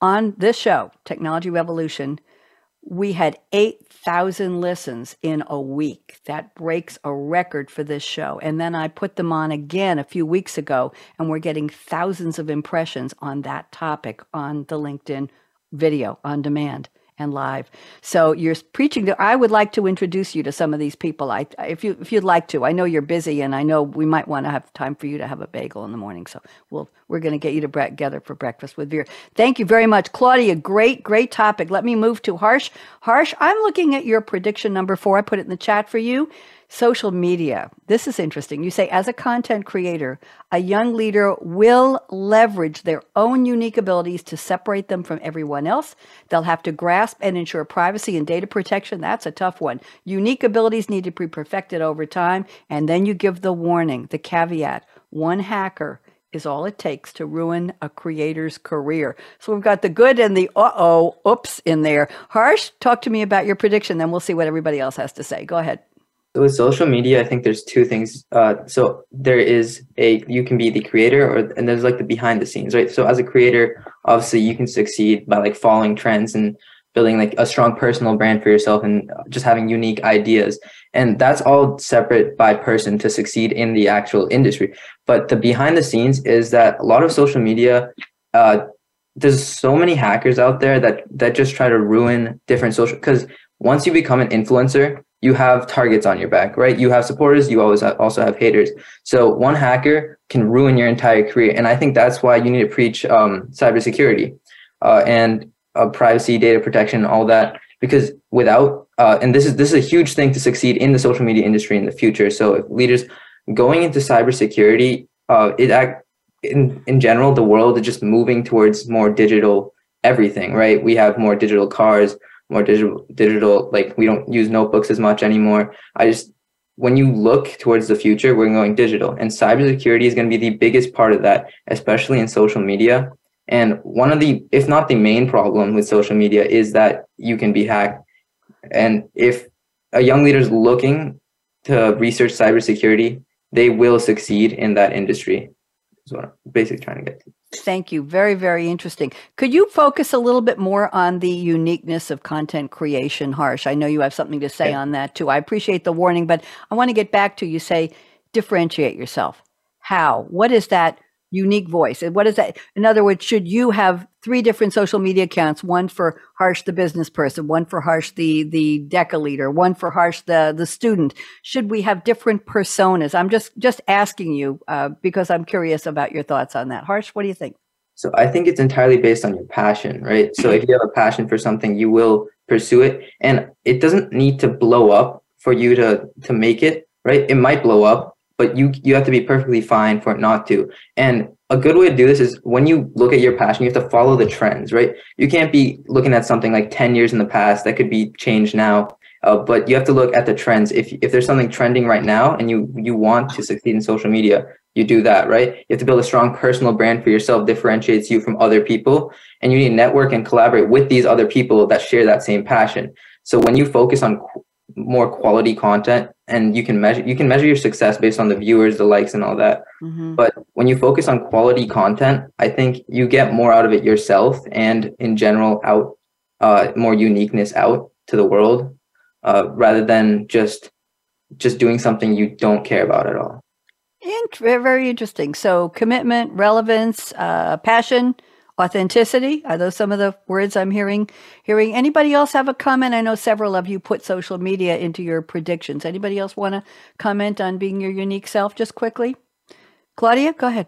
on this show, Technology Revolution, we had 8,000 listens in a week. That breaks a record for this show. And then I put them on again a few weeks ago, and we're getting thousands of impressions on that topic on the LinkedIn video on demand and live. So you're preaching there. I would like to introduce you to some of these people. I, if you if you'd like to, I know you're busy, and I know we might want to have time for you to have a bagel in the morning. So we'll we're going to get you to bre- together for breakfast with Veer. Thank you very much, Claudia. Great great topic. Let me move to Harsh. Harsh, I'm looking at your prediction number four. I put it in the chat for you. Social media. This is interesting. You say, as a content creator, a young leader will leverage their own unique abilities to separate them from everyone else. They'll have to grasp and ensure privacy and data protection. That's a tough one. Unique abilities need to be perfected over time. And then you give the warning, the caveat one hacker is all it takes to ruin a creator's career. So we've got the good and the uh oh, oops in there. Harsh, talk to me about your prediction, then we'll see what everybody else has to say. Go ahead. So with social media, I think there's two things. Uh, so there is a you can be the creator, or and there's like the behind the scenes, right? So as a creator, obviously you can succeed by like following trends and building like a strong personal brand for yourself and just having unique ideas. And that's all separate by person to succeed in the actual industry. But the behind the scenes is that a lot of social media. Uh, there's so many hackers out there that that just try to ruin different social because once you become an influencer you have targets on your back, right? You have supporters, you always have, also have haters. So one hacker can ruin your entire career, and I think that's why you need to preach um, cybersecurity uh, and uh, privacy, data protection, all that. Because without, uh, and this is this is a huge thing to succeed in the social media industry in the future. So if leaders going into cybersecurity, uh, it act in in general, the world is just moving towards more digital everything, right? We have more digital cars more digital digital like we don't use notebooks as much anymore. I just when you look towards the future we're going digital and cybersecurity is going to be the biggest part of that especially in social media. And one of the if not the main problem with social media is that you can be hacked. And if a young leader is looking to research cybersecurity they will succeed in that industry. Is what i'm basically trying to get to Thank you. Very, very interesting. Could you focus a little bit more on the uniqueness of content creation, Harsh? I know you have something to say on that too. I appreciate the warning, but I want to get back to you say differentiate yourself. How? What is that unique voice? And what is that? In other words, should you have three different social media accounts, one for Harsh the business person, one for Harsh the the DECA leader, one for Harsh the the student? Should we have different personas? I'm just just asking you uh, because I'm curious about your thoughts on that. Harsh, what do you think? So I think it's entirely based on your passion, right? So if you have a passion for something, you will pursue it, and it doesn't need to blow up for you to to make it, right? It might blow up, but you you have to be perfectly fine for it not to. And a good way to do this is when you look at your passion, you have to follow the trends, right? You can't be looking at something like 10 years in the past that could be changed now. Uh, but you have to look at the trends. If if there's something trending right now and you you want to succeed in social media, you do that, right? You have to build a strong personal brand for yourself, differentiates you from other people, and you need to network and collaborate with these other people that share that same passion. So when you focus on more quality content and you can measure you can measure your success based on the viewers the likes and all that mm-hmm. but when you focus on quality content i think you get more out of it yourself and in general out uh, more uniqueness out to the world uh, rather than just just doing something you don't care about at all. And very interesting. So commitment, relevance, uh, passion, authenticity. Are those some of the words I'm hearing? Hearing anybody else have a comment? I know several of you put social media into your predictions. Anybody else want to comment on being your unique self just quickly? Claudia, go ahead.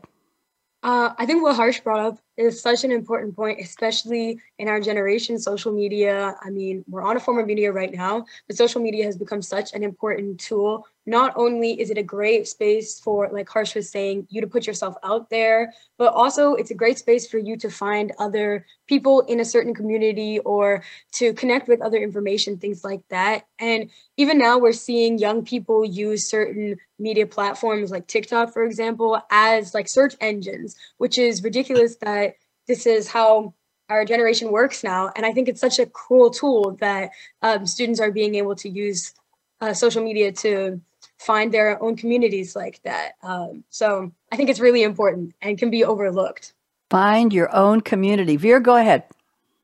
Uh, I think what Harsh brought up is such an important point, especially in our generation. Social media, I mean, we're on a form of media right now, but social media has become such an important tool. Not only is it a great space for, like Harsh was saying, you to put yourself out there, but also it's a great space for you to find other people in a certain community or to connect with other information, things like that. And even now, we're seeing young people use certain media platforms like TikTok, for example, as like search engines, which is ridiculous that this is how our generation works now. And I think it's such a cool tool that um, students are being able to use uh, social media to find their own communities like that. Um, so I think it's really important and can be overlooked. Find your own community. Veer, go ahead.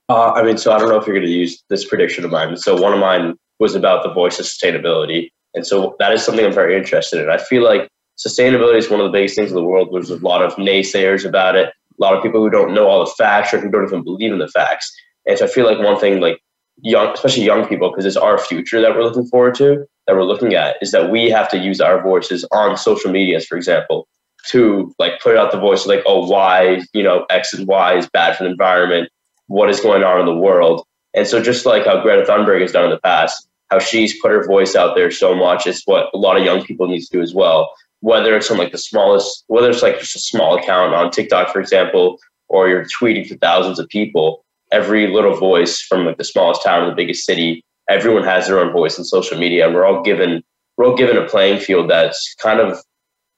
Uh, I mean, so I don't know if you're going to use this prediction of mine. So one of mine was about the voice of sustainability. And so that is something I'm very interested in. I feel like sustainability is one of the biggest things in the world. There's a lot of naysayers about it a lot of people who don't know all the facts or who don't even believe in the facts. And so I feel like one thing, like young, especially young people, because it's our future that we're looking forward to, that we're looking at, is that we have to use our voices on social medias, for example, to like put out the voice like, oh, why, you know, X and Y is bad for the environment, what is going on in the world. And so just like how Greta Thunberg has done in the past, how she's put her voice out there so much, it's what a lot of young people need to do as well whether it's on like the smallest, whether it's like just a small account on TikTok, for example, or you're tweeting to thousands of people, every little voice from like the smallest town in the biggest city, everyone has their own voice in social media, and we're all given we're all given a playing field that's kind of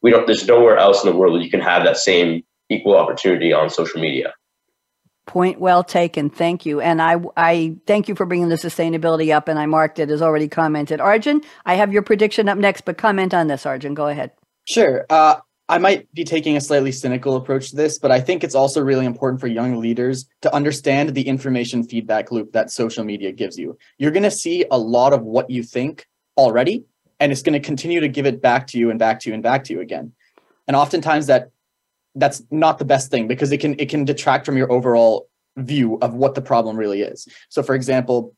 we don't. There's nowhere else in the world that you can have that same equal opportunity on social media. Point well taken. Thank you. And I, I thank you for bringing the sustainability up, and I marked it as already commented. Arjun, I have your prediction up next, but comment on this, Arjun. Go ahead. Sure. Uh, I might be taking a slightly cynical approach to this, but I think it's also really important for young leaders to understand the information feedback loop that social media gives you. You're going to see a lot of what you think already, and it's going to continue to give it back to you and back to you and back to you again. And oftentimes that that's not the best thing because it can it can detract from your overall view of what the problem really is. So for example,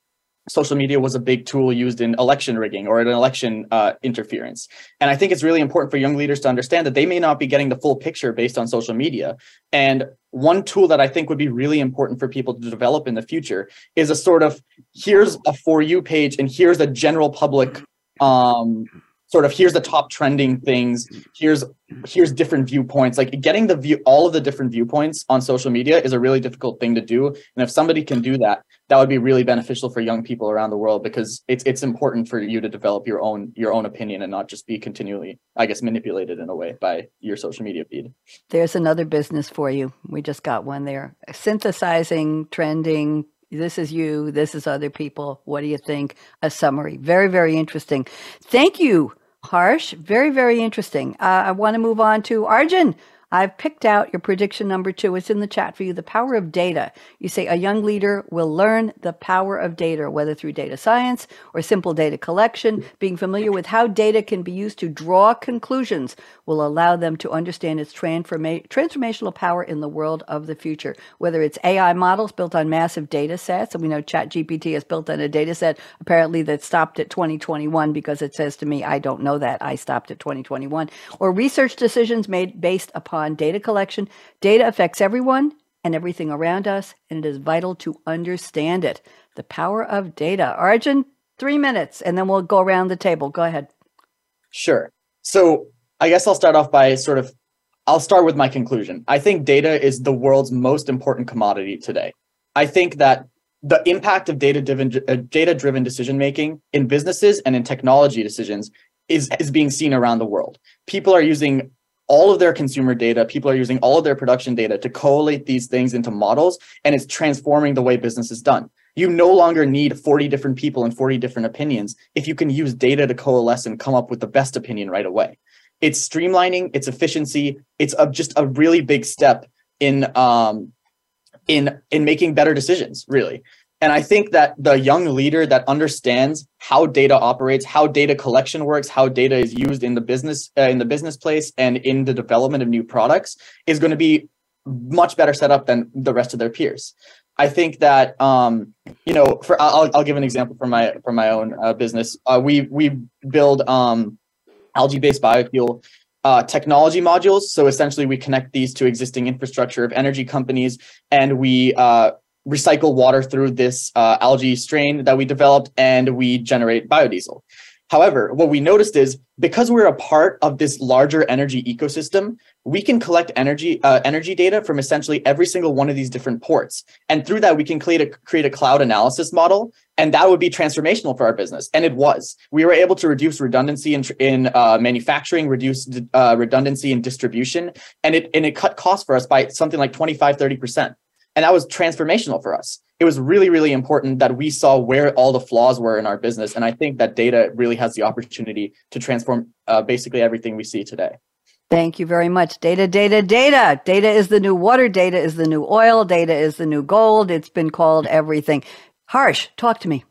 social media was a big tool used in election rigging or in election uh, interference. And I think it's really important for young leaders to understand that they may not be getting the full picture based on social media. And one tool that I think would be really important for people to develop in the future is a sort of here's a for you page and here's a general public um, sort of here's the top trending things here's here's different viewpoints like getting the view all of the different viewpoints on social media is a really difficult thing to do and if somebody can do that that would be really beneficial for young people around the world because it's it's important for you to develop your own your own opinion and not just be continually i guess manipulated in a way by your social media feed there's another business for you we just got one there synthesizing trending this is you, this is other people. What do you think? A summary. Very, very interesting. Thank you, Harsh. Very, very interesting. Uh, I want to move on to Arjun. I've picked out your prediction number two. It's in the chat for you. The power of data. You say a young leader will learn the power of data, whether through data science or simple data collection. Being familiar with how data can be used to draw conclusions will allow them to understand its transforma- transformational power in the world of the future. Whether it's AI models built on massive data sets, and we know ChatGPT is built on a data set apparently that stopped at 2021 because it says to me, I don't know that. I stopped at 2021. Or research decisions made based upon upon data collection. Data affects everyone and everything around us, and it is vital to understand it. The power of data. Arjun, three minutes, and then we'll go around the table. Go ahead. Sure. So I guess I'll start off by sort of, I'll start with my conclusion. I think data is the world's most important commodity today. I think that the impact of data driven uh, data driven decision making in businesses and in technology decisions is is being seen around the world. People are using all of their consumer data, people are using all of their production data to collate these things into models, and it's transforming the way business is done. You no longer need 40 different people and 40 different opinions if you can use data to coalesce and come up with the best opinion right away. It's streamlining, it's efficiency, it's a, just a really big step in um, in in making better decisions, really. And I think that the young leader that understands how data operates, how data collection works, how data is used in the business uh, in the business place and in the development of new products is going to be much better set up than the rest of their peers. I think that um, you know, for I'll, I'll give an example from my from my own uh, business. Uh, we we build um, algae-based biofuel uh, technology modules. So essentially, we connect these to existing infrastructure of energy companies, and we uh, recycle water through this uh, algae strain that we developed, and we generate biodiesel. However, what we noticed is because we're a part of this larger energy ecosystem, we can collect energy uh, energy data from essentially every single one of these different ports, and through that, we can create a create a cloud analysis model, and that would be transformational for our business. And it was. We were able to reduce redundancy in in uh, manufacturing, reduce uh, redundancy in distribution, and it and it cut costs for us by something like 25, 30 percent. And that was transformational for us. It was really, really important that we saw where all the flaws were in our business. And I think that data really has the opportunity to transform uh, basically everything we see today. Thank you very much. Data, data, data. Data is the new water. Data is the new oil. Data is the new gold. It's been called everything. Harsh, talk to me.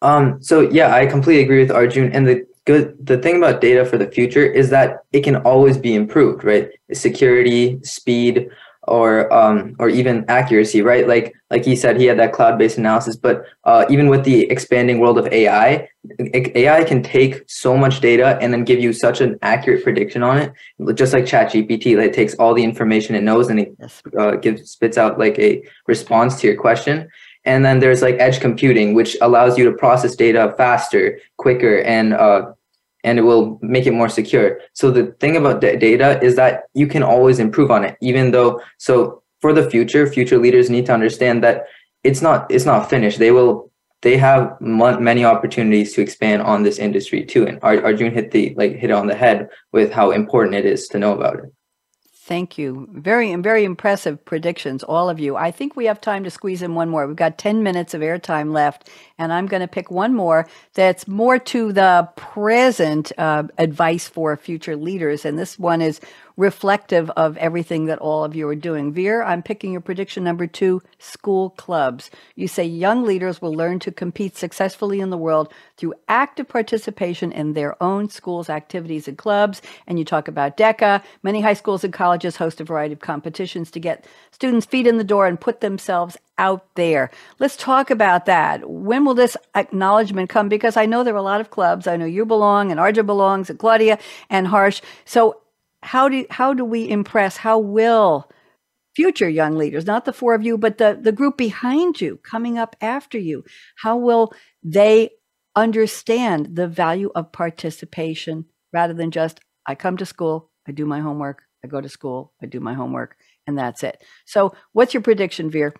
Um, so yeah, I completely agree with Arjun. And the good the thing about data for the future is that it can always be improved, right? Security, speed, or um, or even accuracy, right? Like like he said, he had that cloud-based analysis. But uh, even with the expanding world of AI, AI can take so much data and then give you such an accurate prediction on it, just like ChatGPT. Like it takes all the information it knows and it uh, gives spits out like a response to your question. And then there's like edge computing, which allows you to process data faster, quicker, and uh, and it will make it more secure. So the thing about data is that you can always improve on it, even though. So for the future, future leaders need to understand that it's not it's not finished. They will they have many opportunities to expand on this industry too. And Arjun hit the like hit on the head with how important it is to know about it. Thank you. Very, very impressive predictions, all of you. I think we have time to squeeze in one more. We've got 10 minutes of airtime left, and I'm going to pick one more that's more to the present uh, advice for future leaders. And this one is reflective of everything that all of you are doing. Veer, I'm picking your prediction number two school clubs. You say young leaders will learn to compete successfully in the world through active participation in their own schools' activities and clubs. And you talk about DECA. Many high schools and colleges host a variety of competitions to get students' feet in the door and put themselves out there. Let's talk about that. When will this acknowledgement come? Because I know there are a lot of clubs. I know you belong, and Arjun belongs, and Claudia, and Harsh. So how do how do we impress how will future young leaders not the four of you but the the group behind you coming up after you how will they understand the value of participation rather than just i come to school i do my homework i go to school i do my homework and that's it. So what's your prediction veer?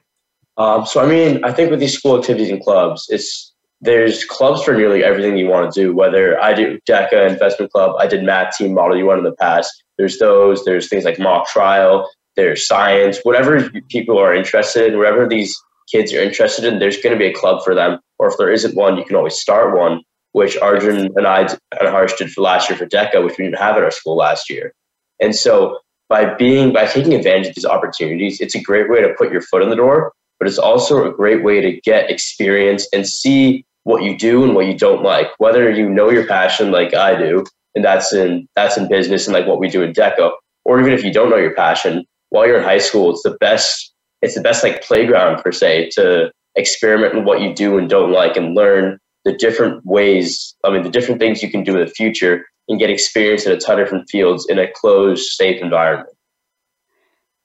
Um, so i mean i think with these school activities and clubs it's there's clubs for nearly everything you want to do. Whether I do DECA investment club, I did math team model UN in the past. There's those. There's things like mock trial. There's science. Whatever people are interested in, whatever these kids are interested in, there's going to be a club for them. Or if there isn't one, you can always start one. Which Arjun and I and Harsh did for last year for DECA, which we didn't have at our school last year. And so by being by taking advantage of these opportunities, it's a great way to put your foot in the door, but it's also a great way to get experience and see what you do and what you don't like. Whether you know your passion like I do, and that's in that's in business and like what we do in DECA, or even if you don't know your passion, while you're in high school, it's the best it's the best like playground per se to experiment in what you do and don't like and learn the different ways, I mean the different things you can do in the future and get experience in a ton of different fields in a closed, safe environment.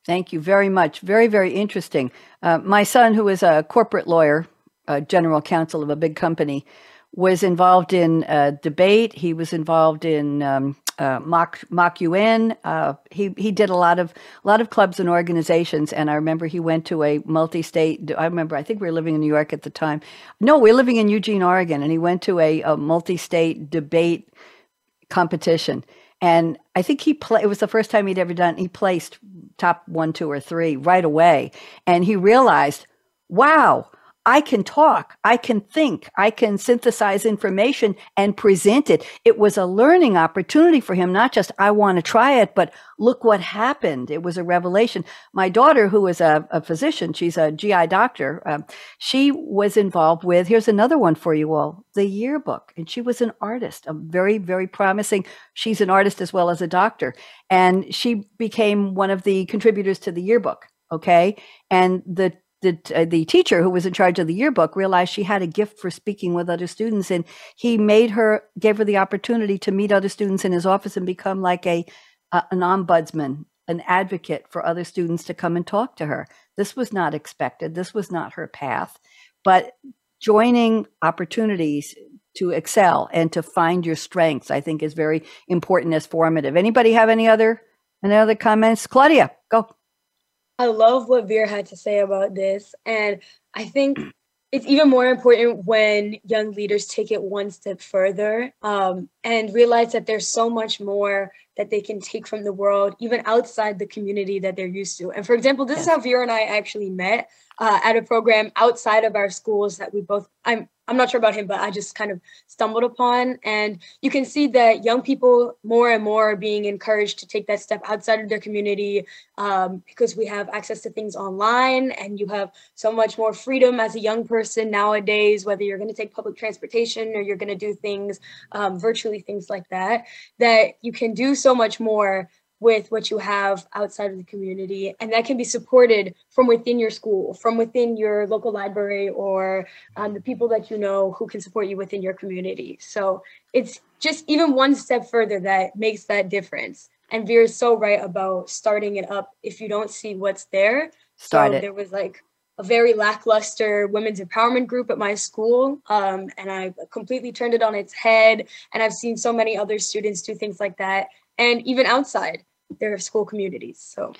Thank you very much. Very, very interesting. Uh, my son, who is a corporate lawyer, a general counsel of a big company, was involved in a debate. He was involved in um, uh, mock mock UN. Uh, he he did a lot of a lot of clubs and organizations. And I remember he went to a multi-state. I remember I think we were living in New York at the time. No, we were living in Eugene, Oregon, and he went to a, a multi-state debate competition. And I think he played. It was the first time he'd ever done. He placed top one, two, or three right away, and he realized, wow I can talk, I can think, I can synthesize information and present it. It was a learning opportunity for him, not just, I want to try it, but look what happened. It was a revelation. My daughter, who is a, a physician, she's a GI doctor, um, she was involved with, here's another one for you all, the yearbook. And she was an artist, a very, very promising, she's an artist as well as a doctor. And she became one of the contributors to the yearbook. Okay. And the the, uh, the teacher who was in charge of the yearbook realized she had a gift for speaking with other students and he made her gave her the opportunity to meet other students in his office and become like a uh, an ombudsman an advocate for other students to come and talk to her. This was not expected. This was not her path. But joining opportunities to excel and to find your strengths i think is very important as formative. Anybody have any other any other comments? Claudia go I love what Veer had to say about this. And I think it's even more important when young leaders take it one step further um, and realize that there's so much more that they can take from the world, even outside the community that they're used to. And for example, this yes. is how Veer and I actually met uh, at a program outside of our schools that we both, I'm I'm not sure about him, but I just kind of stumbled upon. And you can see that young people more and more are being encouraged to take that step outside of their community um, because we have access to things online and you have so much more freedom as a young person nowadays, whether you're going to take public transportation or you're going to do things um, virtually, things like that, that you can do so much more with what you have outside of the community and that can be supported from within your school from within your local library or um, the people that you know who can support you within your community. So it's just even one step further that makes that difference. And veer is so right about starting it up. If you don't see what's there Start so it. there was like a very lackluster women's empowerment group at my school um, and i completely turned it on its head and i've seen so many other students do things like that and even outside their school communities. So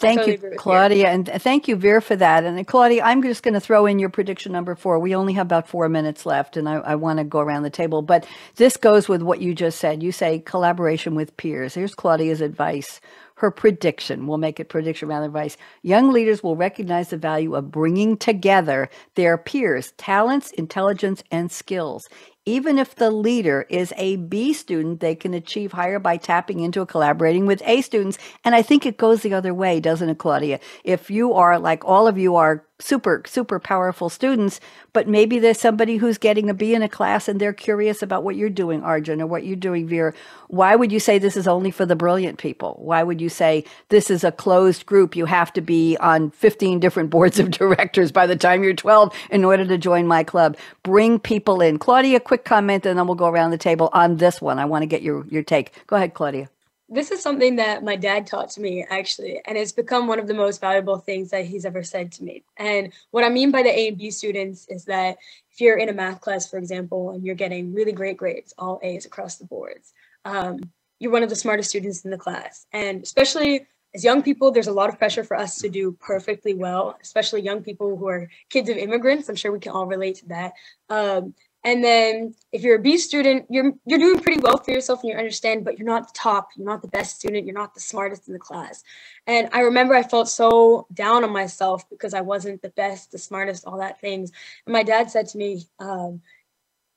Thank totally you, Claudia, and thank you, Veer, for that. And uh, Claudia, I'm just going to throw in your prediction number four. We only have about four minutes left, and I, I want to go around the table. But this goes with what you just said. You say collaboration with peers. Here's Claudia's advice. Her prediction, we'll make it prediction rather advice. Young leaders will recognize the value of bringing together their peers' talents, intelligence, and skills. Even if the leader is a B student, they can achieve higher by tapping into collaborating with A students. And I think it goes the other way, doesn't it, Claudia? If you are like all of you are super, super powerful students, but maybe there's somebody who's getting a B in a class and they're curious about what you're doing, Arjun, or what you're doing, Veer. Why would you say this is only for the brilliant people? Why would you say this is a closed group? You have to be on 15 different boards of directors by the time you're 12 in order to join my club. Bring people in. Claudia, quick comment, and then we'll go around the table on this one. I want to get your, your take. Go ahead, Claudia. This is something that my dad taught to me actually and it's become one of the most valuable things that he's ever said to me. And what i mean by the a and b students is that if you're in a math class for example and you're getting really great grades all a's across the boards um, you're one of the smartest students in the class. And especially as young people there's a lot of pressure for us to do perfectly well especially young people who are kids of immigrants. I'm sure we can all relate to that. Um, and then if you're a B student, you're you're doing pretty well for yourself and you understand, but you're not the top, you're not the best student, you're not the smartest in the class. And I remember I felt so down on myself because I wasn't the best, the smartest, all that things. And my dad said to me, um,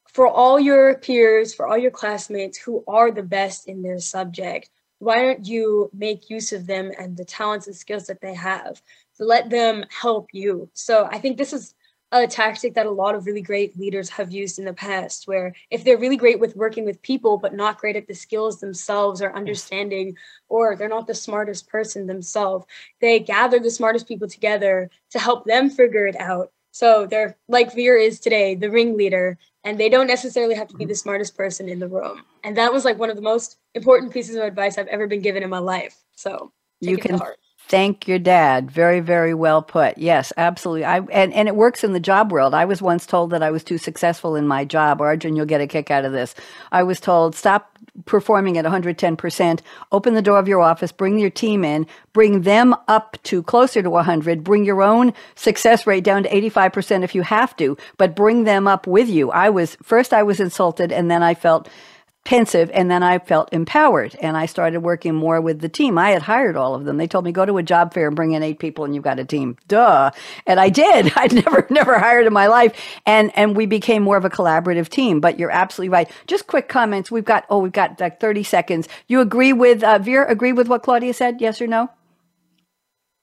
for all your peers, for all your classmates who are the best in their subject, why don't you make use of them and the talents and skills that they have let them help you? So I think this is a tactic that a lot of really great leaders have used in the past where if they're really great with working with people but not great at the skills themselves or understanding or they're not the smartest person themselves they gather the smartest people together to help them figure it out. So they're like veer is today the ringleader and they don't necessarily have to be mm-hmm. the smartest person in the room. And that was like one of the most important pieces of advice i've ever been given in my life. So you can Thank your dad. Very, very well put. Yes, absolutely. I and, and it works in the job world. I was once told that I was too successful in my job. Arjun, you'll get a kick out of this. I was told, stop performing at 110%, open the door of your office, bring your team in, bring them up to closer to 100, bring your own success rate down to 85% if you have to, but bring them up with you. I was first I was insulted and then I felt pensive and then I felt empowered and I started working more with the team. I had hired all of them. They told me go to a job fair and bring in eight people and you've got a team. Duh. And I did. I'd never never hired in my life and and we became more of a collaborative team. But you're absolutely right. Just quick comments. We've got oh we've got like 30 seconds. You agree with uh, Veer agree with what Claudia said? Yes or no?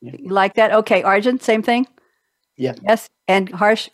Yeah. You like that? Okay, Arjun, same thing? Yeah. Yes. And Harsh,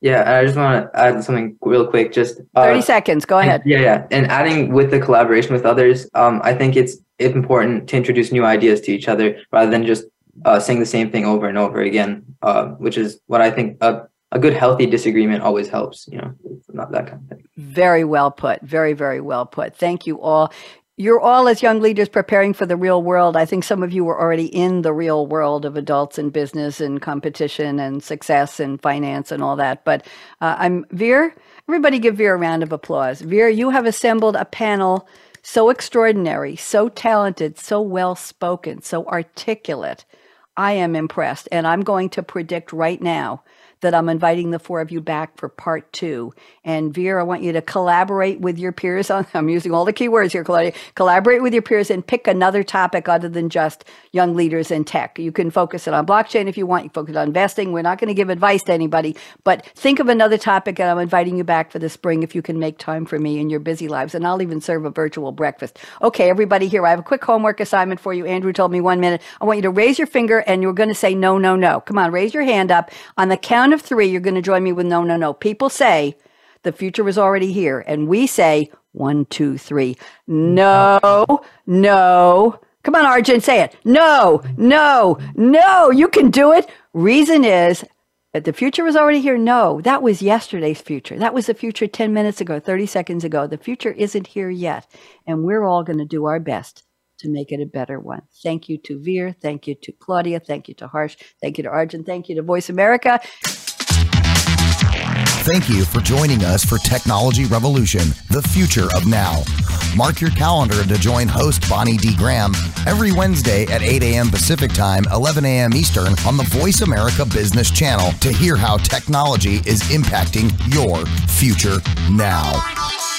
Yeah, I just want to add something real quick. Just uh, 30 seconds. Go ahead. Yeah, yeah, and adding with the collaboration with others, um, I think it's important to introduce new ideas to each other rather than just uh, saying the same thing over and over again, uh, which is what I think a, a good healthy disagreement always helps. You know, not that kind of thing. Very well put. Very, very well put. Thank you all. You're all, as young leaders, preparing for the real world. I think some of you were already in the real world of adults and business and competition and success and finance and all that. But uh, I'm Veer. Everybody give Veer a round of applause. Veer, you have assembled a panel so extraordinary, so talented, so well spoken, so articulate. I am impressed. And I'm going to predict right now that I'm inviting the four of you back for part two. And Veer, I want you to collaborate with your peers on, I'm using all the keywords here, Claudia, collaborate with your peers and pick another topic other than just young leaders in tech. You can focus it on blockchain if you want, you focus on investing. We're not going to give advice to anybody, but think of another topic and I'm inviting you back for the spring if you can make time for me in your busy lives. And I'll even serve a virtual breakfast. Okay, everybody here, I have a quick homework assignment for you. Andrew told me one minute. I want you to raise your finger and you're going to say no, no, no. Come on, raise your hand up. On the count of three, you're going to join me with no, no, no. People say the future is already here. And we say one, two, three. No, no. Come on, Arjun, say it. No, no, no. You can do it. Reason is that the future was already here. No, that was yesterday's future. That was the future 10 minutes ago, 30 seconds ago. The future isn't here yet. And we're all going to do our best to make it a better one. Thank you to Veer. Thank you to Claudia. Thank you to Harsh. Thank you to Arjun. Thank you to Voice America. Thank you for joining us for Technology Revolution, the future of now. Mark your calendar to join host Bonnie D. Graham every Wednesday at 8 a.m. Pacific Time, 11 a.m. Eastern on the Voice America Business Channel to hear how technology is impacting your future now.